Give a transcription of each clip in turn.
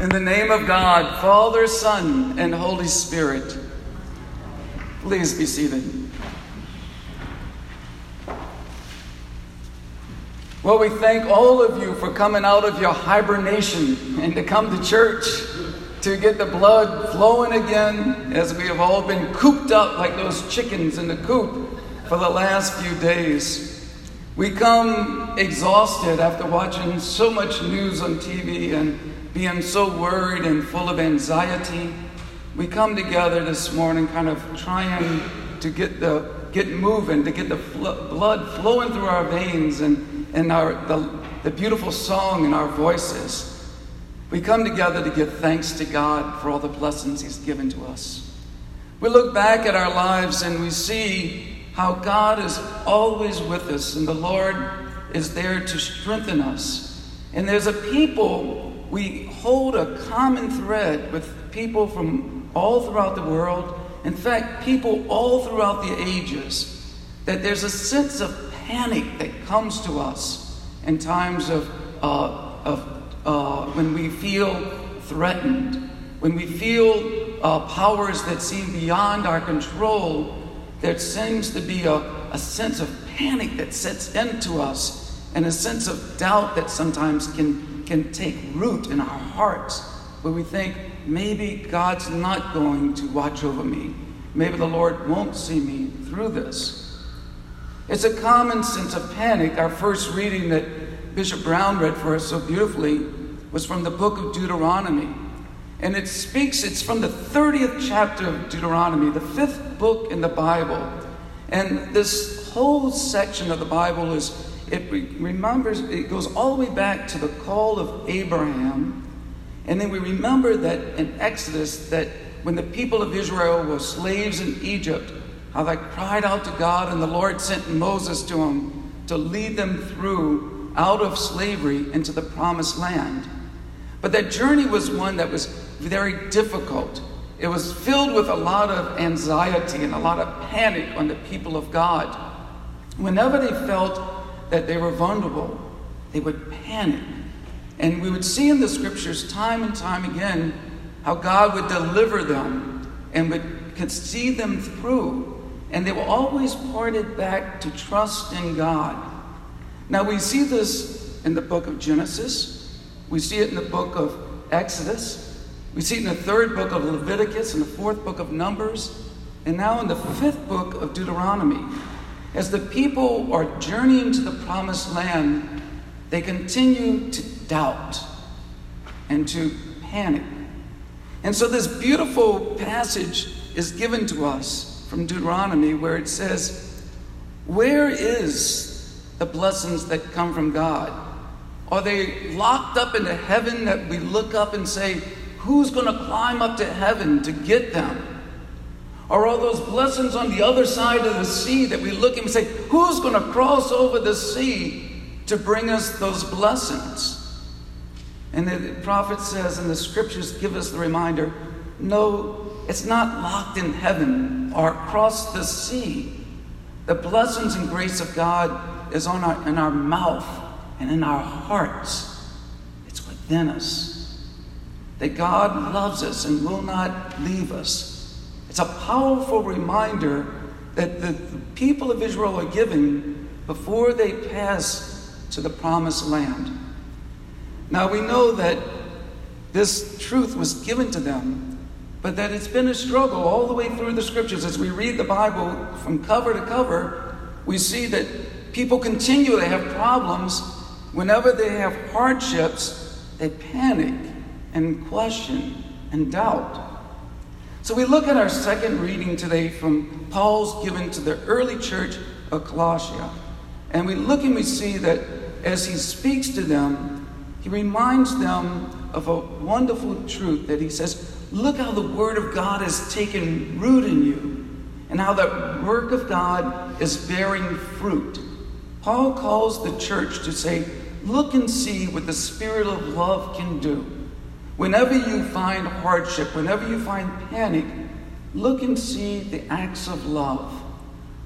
In the name of God, Father, Son, and Holy Spirit. Please be seated. Well, we thank all of you for coming out of your hibernation and to come to church to get the blood flowing again as we have all been cooped up like those chickens in the coop for the last few days. We come exhausted after watching so much news on TV and being so worried and full of anxiety, we come together this morning kind of trying to get the get moving, to get the fl- blood flowing through our veins and, and our, the, the beautiful song in our voices. We come together to give thanks to God for all the blessings He's given to us. We look back at our lives and we see how God is always with us and the Lord is there to strengthen us. And there's a people we hold a common thread with people from all throughout the world. In fact, people all throughout the ages. That there's a sense of panic that comes to us in times of, uh, of uh, when we feel threatened, when we feel uh, powers that seem beyond our control. There seems to be a, a sense of panic that sets into us and a sense of doubt that sometimes can can take root in our hearts where we think maybe God's not going to watch over me. Maybe the Lord won't see me through this. It's a common sense of panic. Our first reading that Bishop Brown read for us so beautifully was from the book of Deuteronomy. And it speaks, it's from the 30th chapter of Deuteronomy, the fifth book in the Bible. And this whole section of the Bible is it remembers, it goes all the way back to the call of Abraham. And then we remember that in Exodus, that when the people of Israel were slaves in Egypt, how they cried out to God, and the Lord sent Moses to them to lead them through out of slavery into the promised land. But that journey was one that was very difficult. It was filled with a lot of anxiety and a lot of panic on the people of God. Whenever they felt that they were vulnerable, they would panic. And we would see in the scriptures time and time again how God would deliver them and would could see them through. And they were always pointed back to trust in God. Now we see this in the book of Genesis. We see it in the book of Exodus. We see it in the third book of Leviticus and the fourth book of Numbers. And now in the fifth book of Deuteronomy. As the people are journeying to the promised land, they continue to doubt and to panic. And so, this beautiful passage is given to us from Deuteronomy where it says, Where is the blessings that come from God? Are they locked up into heaven that we look up and say, Who's going to climb up to heaven to get them? Or all those blessings on the other side of the sea that we look at and say, Who's going to cross over the sea to bring us those blessings? And the prophet says, and the scriptures give us the reminder no, it's not locked in heaven or across the sea. The blessings and grace of God is on our, in our mouth and in our hearts, it's within us. That God loves us and will not leave us it's a powerful reminder that the people of Israel are given before they pass to the promised land. Now we know that this truth was given to them, but that it's been a struggle all the way through the scriptures. As we read the Bible from cover to cover, we see that people continue to have problems. Whenever they have hardships, they panic and question and doubt. So we look at our second reading today from Paul's given to the early church of Colossia. And we look and we see that as he speaks to them, he reminds them of a wonderful truth that he says, Look how the Word of God has taken root in you, and how the work of God is bearing fruit. Paul calls the church to say, Look and see what the Spirit of love can do. Whenever you find hardship, whenever you find panic, look and see the acts of love.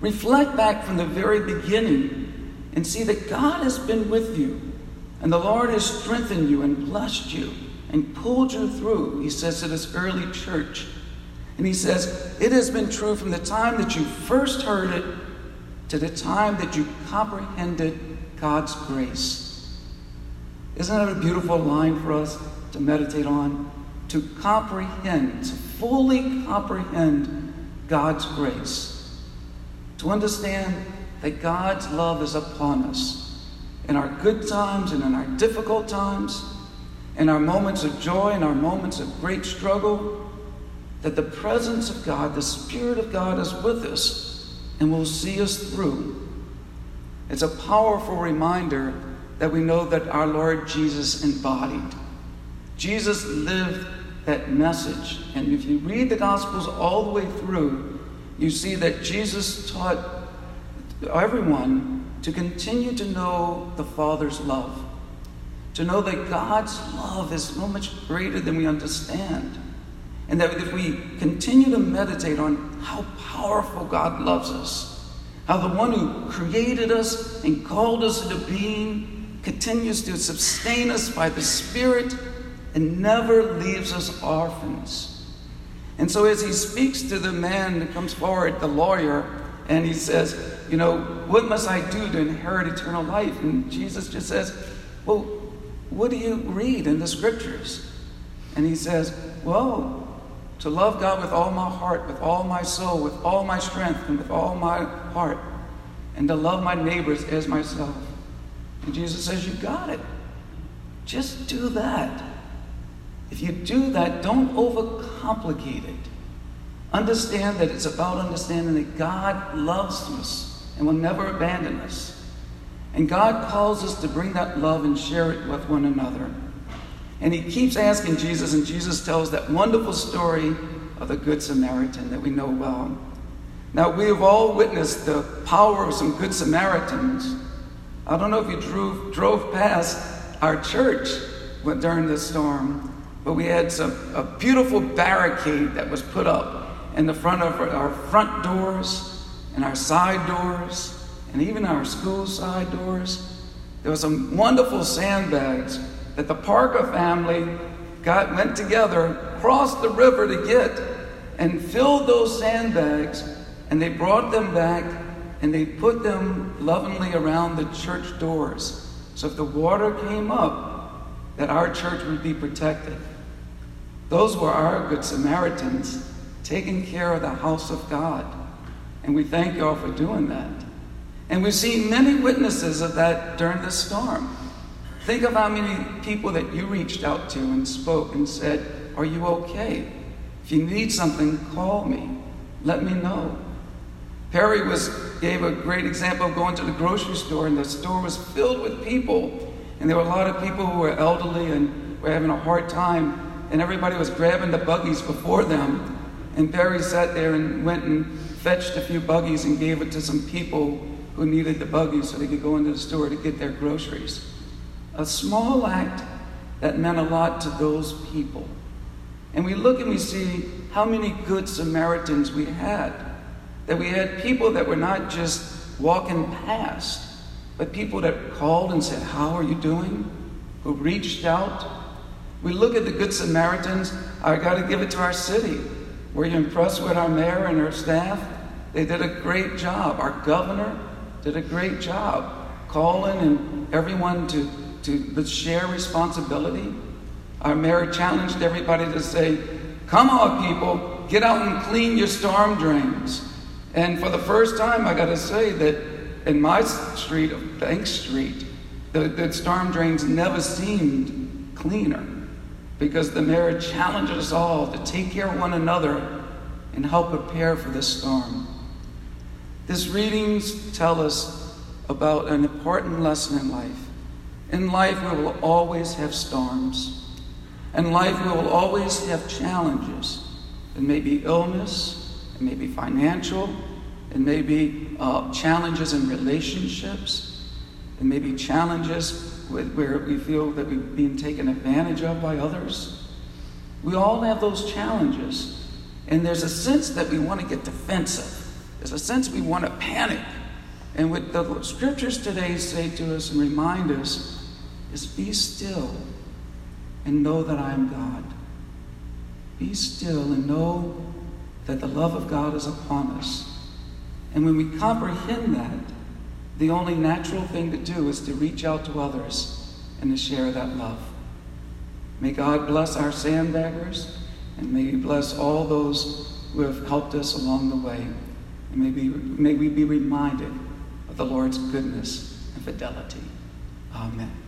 Reflect back from the very beginning and see that God has been with you and the Lord has strengthened you and blessed you and pulled you through, he says to this early church. And he says, It has been true from the time that you first heard it to the time that you comprehended God's grace. Isn't that a beautiful line for us to meditate on? To comprehend, to fully comprehend God's grace. To understand that God's love is upon us in our good times and in our difficult times, in our moments of joy and our moments of great struggle, that the presence of God, the Spirit of God, is with us and will see us through. It's a powerful reminder that we know that our Lord Jesus embodied. Jesus lived that message. And if you read the Gospels all the way through, you see that Jesus taught everyone to continue to know the Father's love, to know that God's love is so much greater than we understand. And that if we continue to meditate on how powerful God loves us, how the one who created us and called us into being continues to sustain us by the Spirit and never leaves us orphans. And so, as he speaks to the man that comes forward, the lawyer, and he says, You know, what must I do to inherit eternal life? And Jesus just says, Well, what do you read in the scriptures? And he says, Well, to love God with all my heart, with all my soul, with all my strength, and with all my heart, and to love my neighbors as myself. And Jesus says, You got it. Just do that. If you do that, don't overcomplicate it. Understand that it's about understanding that God loves us and will never abandon us. And God calls us to bring that love and share it with one another. And he keeps asking Jesus, and Jesus tells that wonderful story of the Good Samaritan that we know well. Now, we have all witnessed the power of some Good Samaritans. I don't know if you drove, drove past our church during the storm, but we had some, a beautiful barricade that was put up in the front of our front doors and our side doors and even our school side doors. There were some wonderful sandbags that the Parker family got, went together, crossed the river to get, and filled those sandbags, and they brought them back and they put them lovingly around the church doors. So if the water came up, that our church would be protected. Those were our good Samaritans taking care of the house of God. And we thank you all for doing that. And we've seen many witnesses of that during the storm. Think of how many people that you reached out to and spoke and said, Are you okay? If you need something, call me. Let me know. Perry was gave a great example of going to the grocery store, and the store was filled with people. And there were a lot of people who were elderly and were having a hard time, and everybody was grabbing the buggies before them. And Barry sat there and went and fetched a few buggies and gave it to some people who needed the buggies so they could go into the store to get their groceries a small act that meant a lot to those people. And we look and we see how many good Samaritans we had. That we had people that were not just walking past, but people that called and said, How are you doing? Who reached out. We look at the Good Samaritans. I got to give it to our city. Were you impressed with our mayor and her staff? They did a great job. Our governor did a great job calling and everyone to to share responsibility. Our mayor challenged everybody to say, Come on, people, get out and clean your storm drains. And for the first time, I got to say that in my street, Bank Street, the, the storm drains never seemed cleaner because the mayor challenged us all to take care of one another and help prepare for this storm. These readings tell us about an important lesson in life. In life, we will always have storms. In life, we will always have challenges. It may be illness, it may be financial, it may be uh, challenges in relationships, it may be challenges with, where we feel that we're being taken advantage of by others. We all have those challenges. And there's a sense that we want to get defensive, there's a sense we want to panic. And what the scriptures today say to us and remind us is be still and know that I am God. Be still and know that the love of God is upon us. And when we comprehend that, the only natural thing to do is to reach out to others and to share that love. May God bless our sandbaggers, and may He bless all those who have helped us along the way. And may we, may we be reminded of the Lord's goodness and fidelity. Amen.